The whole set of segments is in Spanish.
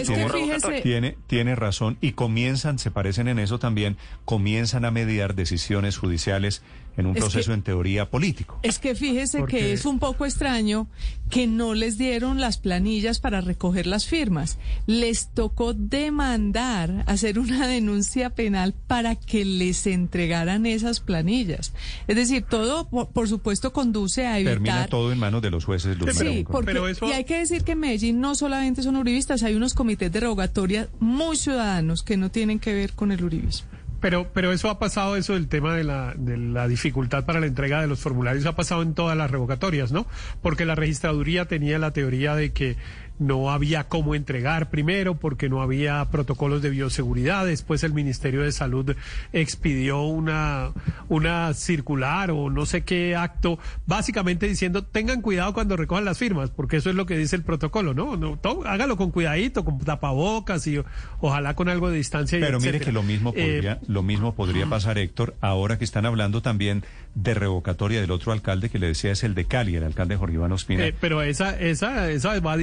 Es que fíjese, Tiene, tiene razón y comienzan, se parecen en eso también, comienzan a mediar decisiones judiciales en un Es proceso que- en teoría político. es que fíjese Porque- que es un poco extraño que no les dieron las planillas para recoger las firmas. Les tocó demandar, hacer una denuncia penal para que les entregaran esas planillas. Es decir, todo, por, por supuesto, conduce a evitar... Termina todo en manos de los jueces. Luz Sí, porque, Pero eso- y hay que decir que en Medellín no solamente son uribistas, hay unos comités de revocatoria muy ciudadanos que no tienen que ver con el uribismo. Pero, pero eso ha pasado, eso del tema de la, de la dificultad para la entrega de los formularios, ha pasado en todas las revocatorias, ¿no? Porque la registraduría tenía la teoría de que no había cómo entregar primero, porque no había protocolos de bioseguridad. Después el Ministerio de Salud expidió una, una circular o no sé qué acto, básicamente diciendo tengan cuidado cuando recojan las firmas, porque eso es lo que dice el protocolo, ¿no? no todo- hágalo con cuidadito, con tapabocas y ojalá con algo de distancia. y Pero mire etcétera. que lo mismo Eh, podría, lo mismo podría pasar, Héctor, ahora que están hablando también de revocatoria del otro alcalde que le decía es el de Cali, el alcalde Jorge Iván Ospina. Eh, pero esa, esa, esa va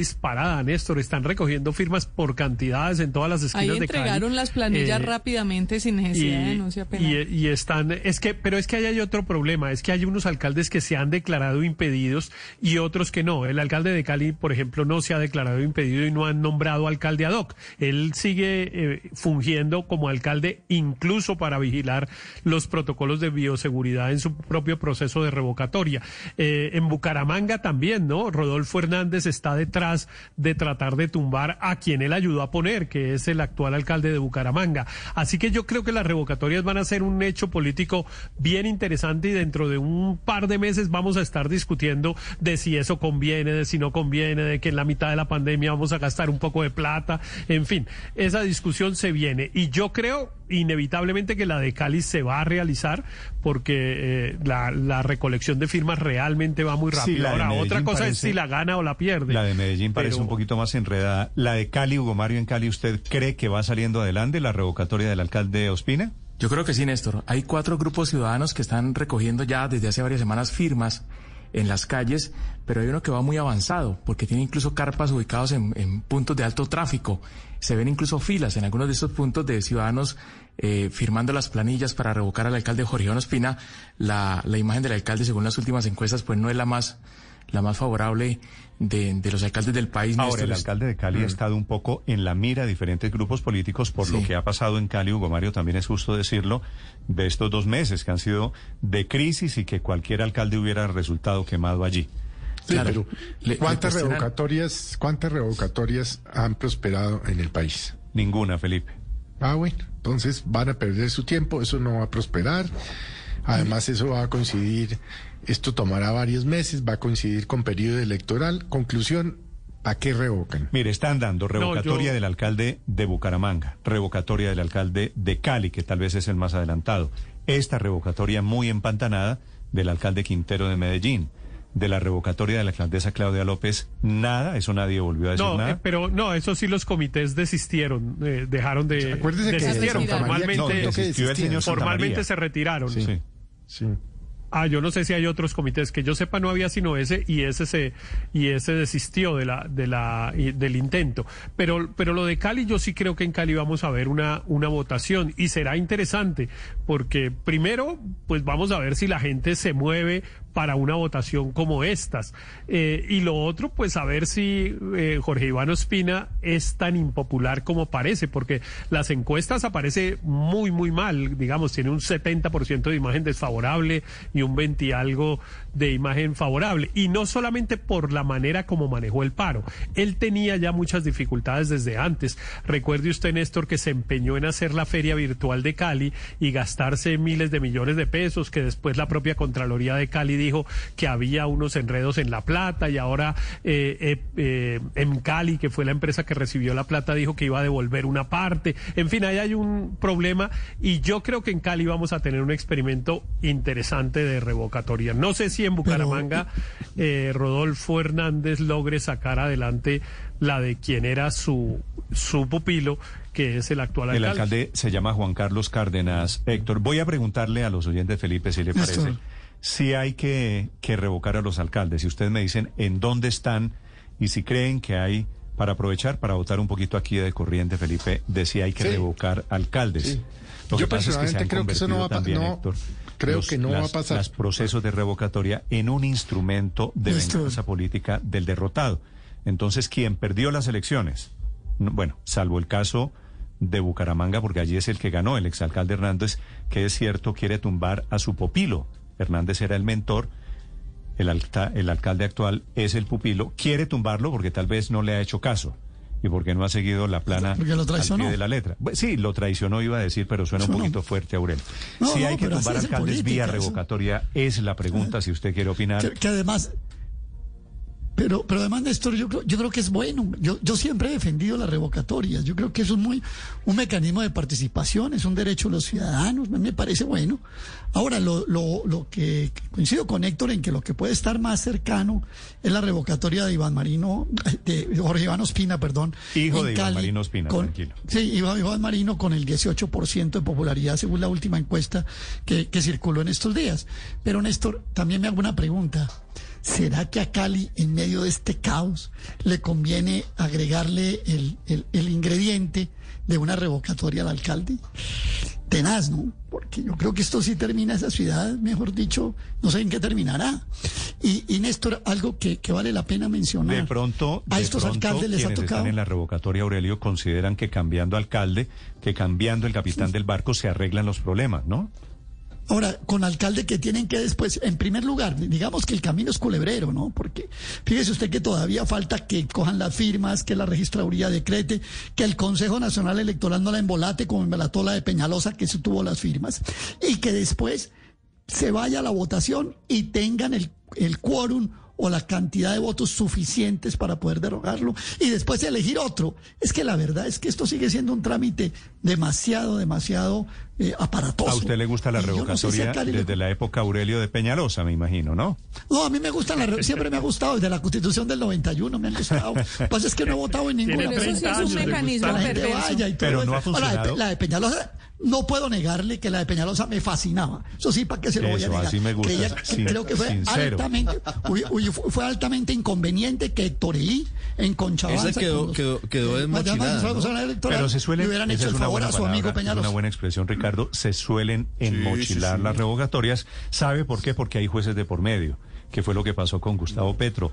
disparada, Néstor. Están recogiendo firmas por cantidades en todas las Ahí esquinas de Cali. entregaron las planillas Eh, rápidamente sin necesidad de denuncia penal. y- y están, es que, pero es que ahí hay otro problema, es que hay unos alcaldes que se han declarado impedidos y otros que no. El alcalde de Cali, por ejemplo, no se ha declarado impedido y no han nombrado alcalde ad hoc. Él sigue eh, fungiendo como alcalde incluso para vigilar los protocolos de bioseguridad en su propio proceso de revocatoria. Eh, en Bucaramanga también, ¿no? Rodolfo Hernández está detrás de tratar de tumbar a quien él ayudó a poner, que es el actual alcalde de Bucaramanga. Así que yo creo que las revocatorias van a ser un hecho político bien interesante y dentro de un par de meses vamos a estar discutiendo de si eso conviene, de si no conviene, de que en la mitad de la pandemia vamos a gastar un poco de plata, en fin, esa discusión se viene y yo creo inevitablemente que la de Cali se va a realizar porque eh, la, la recolección de firmas realmente va muy Sí, rápido. la de Ahora, otra cosa es si la gana o la pierde. La de Medellín parece Pero- un poquito más enredada. La de Cali, Hugo Mario en Cali, ¿usted cree que va saliendo adelante la revocatoria del alcalde Ospina? Yo creo que sí, Néstor. Hay cuatro grupos ciudadanos que están recogiendo ya desde hace varias semanas firmas en las calles, pero hay uno que va muy avanzado, porque tiene incluso carpas ubicados en, en puntos de alto tráfico. Se ven incluso filas en algunos de estos puntos de ciudadanos eh, firmando las planillas para revocar al alcalde Jorge Iván Ospina. La, la imagen del alcalde, según las últimas encuestas, pues no es la más, la más favorable de, de los alcaldes del país. Ahora, Néstor. el alcalde de Cali ha estado un poco en la mira de diferentes grupos políticos por lo que ha pasado en Cali, Hugo Mario, también es justo decirlo, de estos dos meses que han sido de crisis y que cualquier alcalde hubiera resultado quemado allí. Sí, Claro. pero Le- le ¿cuántas revocatorias, cuántas revocatorias han prosperado en el país? Ninguna, Felipe. Ah, bueno, entonces van a perder su tiempo, eso no va a prosperar. Además, eso va a coincidir, esto tomará varios meses, va a coincidir con periodo electoral. Conclusión, ¿a qué revocan? Mire, están dando revocatoria yo- del alcalde de Bucaramanga, revocatoria del alcalde de Cali, que tal vez es el más adelantado. Esta revocatoria muy empantanada del alcalde Quintero de Medellín. De la revocatoria de la alcaldesa Claudia López, nada, eso nadie volvió a decir No, nada. eh, pero no, eso sí los comités desistieron, eh, dejaron de Acuérdese que desistieron formalmente, no, que desistió el desistieron. señor Santa formalmente se retiraron. Sí. Sí. Ah, yo no sé si hay otros comités que yo sepa no había sino ese y ese se y ese desistió de la de la del intento. Pero pero lo de Cali yo sí creo que en Cali vamos a ver una una votación y será interesante porque primero pues vamos a ver si la gente se mueve para una votación como estas. Eh, y lo otro pues a ver si eh, Jorge Iván Ospina es tan impopular como parece porque las encuestas aparece muy muy mal. Digamos tiene un 70% de imagen desfavorable y un 20 y algo de imagen favorable. Y no solamente por la manera como manejó el paro. Él tenía ya muchas dificultades desde antes. Recuerde usted, Néstor, que se empeñó en hacer la feria virtual de Cali y gastarse miles de millones de pesos, que después la propia Contraloría de Cali dijo que había unos enredos en La Plata y ahora eh, eh, eh, en Cali, que fue la empresa que recibió la plata, dijo que iba a devolver una parte. En fin, ahí hay un problema y yo creo que en Cali vamos a tener un experimento interesante de revocatoria. No sé si en Bucaramanga eh, Rodolfo Hernández logre sacar adelante la de quien era su, su pupilo, que es el actual El alcalde. alcalde se llama Juan Carlos Cárdenas. Héctor, voy a preguntarle a los oyentes, Felipe, si le parece, Néstor. si hay que, que revocar a los alcaldes. Si ustedes me dicen en dónde están y si creen que hay, para aprovechar, para votar un poquito aquí de corriente, Felipe, de si hay que Sí. revocar alcaldes. Sí. Lo Yo que pasa es que se han creo que eso no va a no, Creo que no va a pasar. Los procesos de revocatoria en un instrumento de venganza política del derrotado. Entonces, quien perdió las elecciones, no- bueno, salvo el caso de Bucaramanga, porque allí es el que ganó, el exalcalde Hernández, que es cierto, quiere tumbar a su pupilo. Hernández era el mentor, el, alta- el alcalde actual es el pupilo, quiere tumbarlo porque tal vez no le ha hecho caso y porque no ha seguido la plana Porque lo al traicionó. pie de la letra. Bu- Sí, lo traicionó, iba a decir, pero suena un Eso no. poquito fuerte, Aurel. No, si no, hay que tumbar alcaldes vía política, eso. revocatoria, es la pregunta, si usted quiere opinar. que, que además pero pero además Néstor yo creo yo creo que es bueno yo yo siempre he defendido las revocatorias yo creo que eso es muy un mecanismo de participación es un derecho de los ciudadanos me, parece bueno ahora lo, lo, lo que coincido con Héctor en que lo que puede estar más cercano es la revocatoria de Iván Marino de Jorge Iván Ospina perdón Hijo de Iván Marino Ospina, con- tranquilo. Sí, Iván, Iván Marino con el 18% de popularidad según la última encuesta que, que circuló en estos días. Pero Néstor, también me hago una pregunta. ¿Será que a Cali, en medio de este caos, le conviene agregarle el, el- el ingrediente de una revocatoria al alcalde? Tenaz, ¿no? Porque yo creo que esto sí termina esa ciudad, mejor dicho, no sé en qué terminará. Y, y Néstor, algo que, que vale la pena mencionar. De pronto, a de estos pronto, alcaldes les ha tocado. están en la revocatoria, Aurelio, consideran que cambiando alcalde, que cambiando el capitán del barco se arreglan los problemas, ¿no? Ahora, con alcalde que tienen que después, en primer lugar, digamos que el camino es culebrero, ¿no? Porque fíjese usted que todavía falta que cojan las firmas, que la registraduría decrete, que el Consejo Nacional Electoral no la embolate como embolató la de Peñalosa, que se tuvo las firmas, y que después se vaya a la votación y tengan el, el quórum o la cantidad de votos suficientes para poder derogarlo y después elegir otro. Es que la verdad es que esto sigue siendo un trámite demasiado, demasiado eh, aparatoso. A usted le gusta la Y yo no sé si a revocatoria le- desde la época Aurelio de Peñalosa, me imagino, ¿no? No, a mí me gusta la re- siempre me ha gustado, desde la Constitución del 91 me han gustado. Lo que pasa es que no he votado en ninguna. Pero eso sí es 30 un mecanismo que la gente perverso. vaya y todo Pero no ha la de Pe-. La de Peñalosa, no puedo negarle que la de Peñalosa me fascinaba. Eso sí, ¿para qué se lo voy a Eso, negar? así me gusta, Creía- sin- creo que fue sincero. altamente, uy, uy, fue, altamente inconveniente que Héctor Elí en Conchabanza. Esa quedó- los- quedó- quedó eh, desmochilada, la ¿no? Pero se suelen, le hubieran hecho el favor a su palabra, amigo es una Peñalosa. buena expresión, Ricardo, se suelen enmochilar las revocatorias. ¿Sabe por qué? Porque hay jueces de por medio, que fue lo que pasó con Gustavo Petro.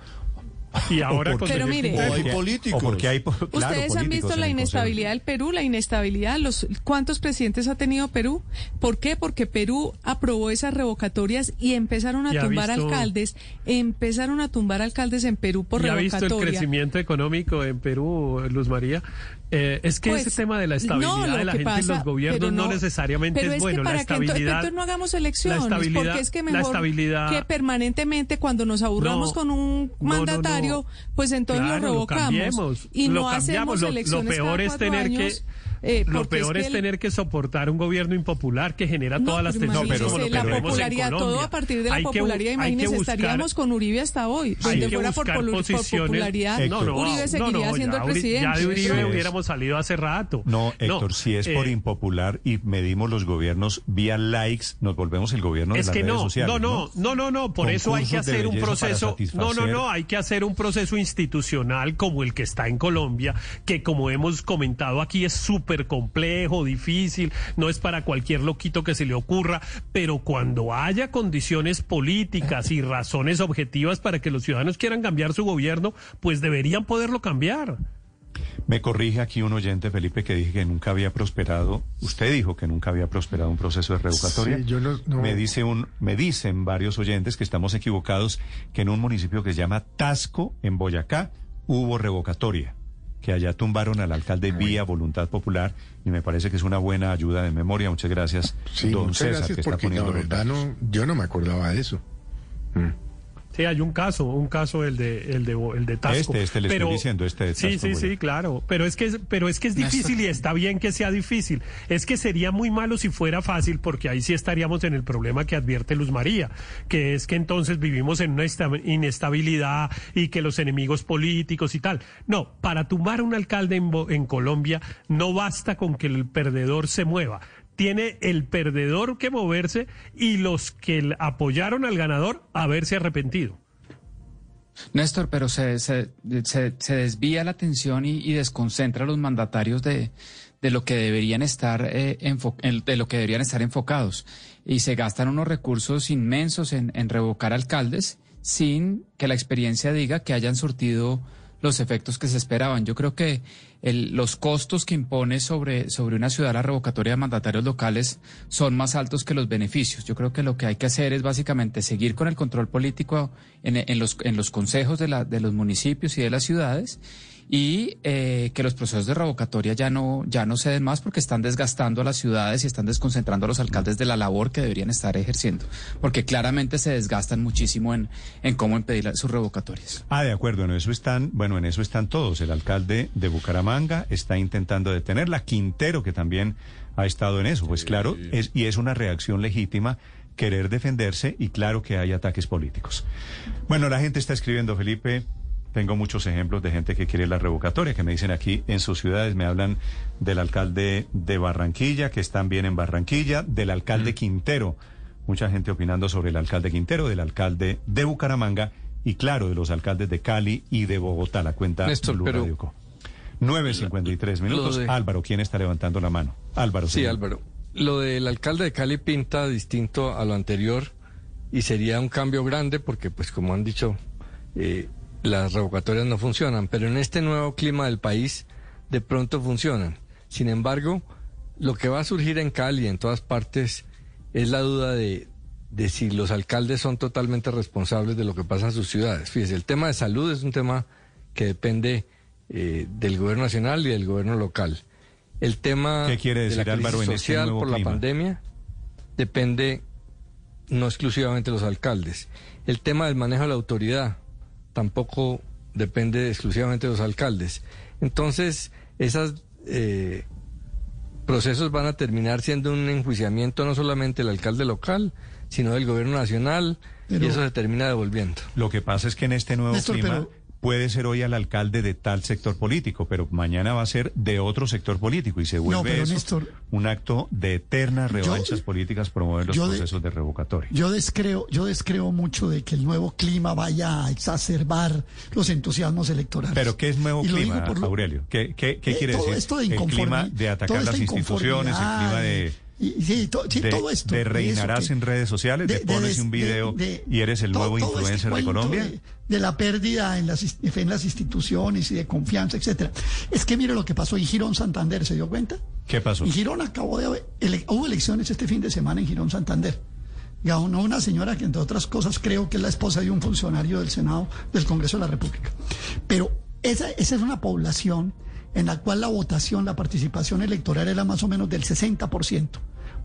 Y ahora con Pero mire- O hay porque- políticos. O porque hay, claro, Ustedes han visto la inestabilidad del Perú, la inestabilidad, los cuántos presidentes ha tenido Perú. ¿Por qué? Porque Perú aprobó esas revocatorias y empezaron a tumbar visto- alcaldes, empezaron a tumbar alcaldes en Perú por ¿Y ha visto el revocatoria. crecimiento económico en Perú, Luz María? Eh, es que Pues, ese tema de la estabilidad no, de la gente en los gobiernos no, no- necesariamente pero es es que bueno. para la que entonces no hagamos elecciones, la porque es que la mejor estabilidad- que permanentemente cuando nos aburramos No, con un mandatario, pues entonces Claro, lo revocamos y no hacemos elecciones lo, peor cada es tener años, que eh, lo peor es, que el- tener que soportar un gobierno impopular que genera No, todas las pero tensiones imagínese, como lo que la popularidad, todo a partir de la Hay popularidad, hay que imagínese, buscar- estaríamos con Uribe hasta hoy. hay Donde que fuera por, por popularidad, Héctor. No, no, Uribe no, seguiría no, siendo ya el presidente. Ya de Uribe Sí, es. hubiéramos salido hace rato. No, Héctor, si es por eh, impopular y medimos los gobiernos vía likes, nos volvemos el gobierno de Es las que redes no, sociales. no, no, no, no, no, por eso hay que hacer un proceso, no, no, no, hay que hacer un proceso institucional como el que está en Colombia, que como hemos comentado aquí es súper complejo, difícil, no es para cualquier loquito que se le ocurra, pero cuando haya condiciones políticas y razones objetivas para que los ciudadanos quieran cambiar su gobierno, pues deberían poderlo cambiar. Me corrige aquí un oyente, Felipe, que dije que nunca había prosperado. Usted dijo que nunca había prosperado un proceso de revocatoria. Sí, yo no- no- Me dice un, me dicen varios oyentes que estamos equivocados, que en un municipio que se llama Tasco, en Boyacá, hubo revocatoria, que allá tumbaron al alcalde vía voluntad popular, y me parece que es una buena ayuda de memoria. Muchas gracias, Sí, don muchas César, gracias que está porque poniendo los verdad no, yo no me acordaba de eso. Sí, hay un caso, un caso el de el de el de Tasco. Este, este le pero, estoy diciendo, este de Sí, Tasco, sí, Julio. sí, claro. Pero es que es, pero es que es difícil y está bien que sea difícil. Es que sería muy malo si fuera fácil, porque ahí sí estaríamos en el problema que advierte Luz María, que es que entonces vivimos en una esta- inestabilidad y que los enemigos políticos y tal. No, para tumbar un alcalde en, Bo- en Colombia no basta con que el perdedor se mueva. Tiene el perdedor que moverse y los que apoyaron al ganador haberse arrepentido. Néstor, pero se, se, se- desvía la atención y, desconcentra a los mandatarios de, de lo que deberían estar eh, de lo que deberían estar enfocados y se gastan unos recursos inmensos en, en revocar alcaldes sin que la experiencia diga que hayan surtido los efectos que se esperaban. Yo creo que el- los costos que impone sobre, sobre una ciudad la revocatoria de mandatarios locales son más altos que los beneficios. Yo creo que lo que hay que hacer es básicamente seguir con el control político en, en los, en los consejos de, la, de los municipios y de las ciudades y eh, que los procesos de revocatoria ya no, ya no se den más porque están desgastando a las ciudades y están desconcentrando a los alcaldes de la labor que deberían estar ejerciendo, porque claramente se desgastan muchísimo en, en cómo impedir sus revocatorias. Ah, de acuerdo, en eso están, bueno, en eso están todos. El alcalde de Bucaramanga está intentando detenerla, Quintero, que también ha estado en eso. Pues claro, es, y es una reacción legítima querer defenderse y claro que hay ataques políticos. Bueno, la gente está escribiendo, Felipe. Tengo muchos ejemplos de gente que quiere la revocatoria, que me dicen aquí en sus ciudades, me hablan del alcalde de Barranquilla, que están bien en Barranquilla, del alcalde Quintero. Mucha gente opinando sobre el alcalde Quintero, del alcalde de Bucaramanga y claro, de los alcaldes de Cali y de Bogotá, la cuenta Néstor, Blue pero- Radio Co. 9.53 minutos. de- Álvaro, ¿quién está levantando la mano? Álvaro. Sí, señor. Álvaro. Lo del alcalde de Cali pinta distinto a lo anterior y sería un cambio grande porque, pues, como han dicho, eh, las revocatorias no funcionan, pero en este nuevo clima del país de pronto funcionan. Sin embargo, lo que va a surgir en Cali y en todas partes es la duda de, de si los alcaldes son totalmente responsables de lo que pasa en sus ciudades. Fíjese, el tema de salud es un tema que depende eh, del gobierno nacional y del gobierno local. El tema ¿Qué quiere de decir, la crisis Álvaro, en este social por la pandemia depende no exclusivamente de los alcaldes. El tema del manejo de la autoridad tampoco depende exclusivamente de los alcaldes. Entonces, esos procesos van a terminar siendo un enjuiciamiento no solamente del alcalde local, sino del gobierno nacional, Pero- y eso se termina devolviendo. Lo que pasa es que en este nuevo Néstor, clima pero- puede ser hoy al alcalde de tal sector político, pero mañana va a ser de otro sector político y se vuelve pero eso Néstor- un acto de eternas revanchas políticas promover los yo de- procesos de revocatoria. Yo descreo, yo descreo mucho de que el nuevo clima vaya a exacerbar los entusiasmos electorales. Pero ¿qué es nuevo Y clima, lo- Aurelio? ¿Qué, qué, qué Eh, quiere todo decir? esto de el clima de atacar las instituciones, el clima de... inconformidad, y- y- sí, to- sí, de, todo esto. eso reinarás en redes sociales, de, pones un video de- de- y eres el nuevo todo este influencer de Colombia. De, la pérdida en las, en instituciones y de confianza, etcétera. Es que mire lo que pasó en Girón Santander, ¿se dio cuenta? ¿Qué pasó? En Girón acabó de haber, ele- hubo elecciones este fin de semana en Girón Santander. Ganó una señora que, entre otras cosas, creo que es la esposa de un funcionario del Senado, del Congreso de la República. Pero esa, esa es una población en la cual la votación, la participación electoral era más o menos del 60%.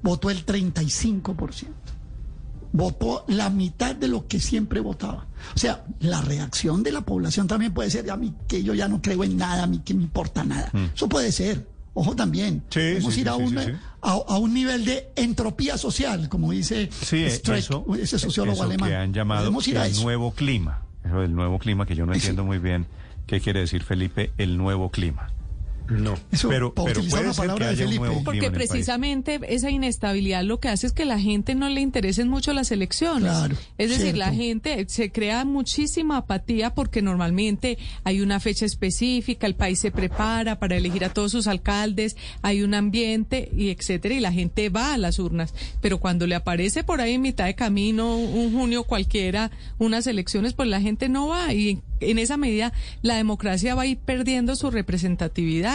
Votó el 35%. Votó la mitad de lo que siempre votaba. O sea, la reacción de la población también puede ser a mí que yo ya no creo en nada, a mí que me importa nada. Eso puede ser. Ojo también. Mm. Sí, Podemos sí, ir a, sí. A, a un nivel de entropía social, como dice Streeck, eso, ese sociólogo eso alemán. que han llamado Podemos ir a el eso. nuevo clima. Eso del nuevo clima que yo no entiendo muy bien qué quiere decir Felipe, el nuevo clima. No. Eso, pero- pero puede ser que palabra de haya un Felipe. nuevo Porque precisamente esa inestabilidad lo que hace es que la gente no le interesen mucho las elecciones. Claro, es decir, la gente se crea muchísima apatía porque normalmente hay una fecha específica, el país se prepara para elegir a todos sus alcaldes, hay un ambiente y etcétera y la gente va a las urnas, pero cuando le aparece por ahí en mitad de camino un junio cualquiera unas elecciones, pues la gente no va y en esa medida la democracia va a ir perdiendo su representatividad.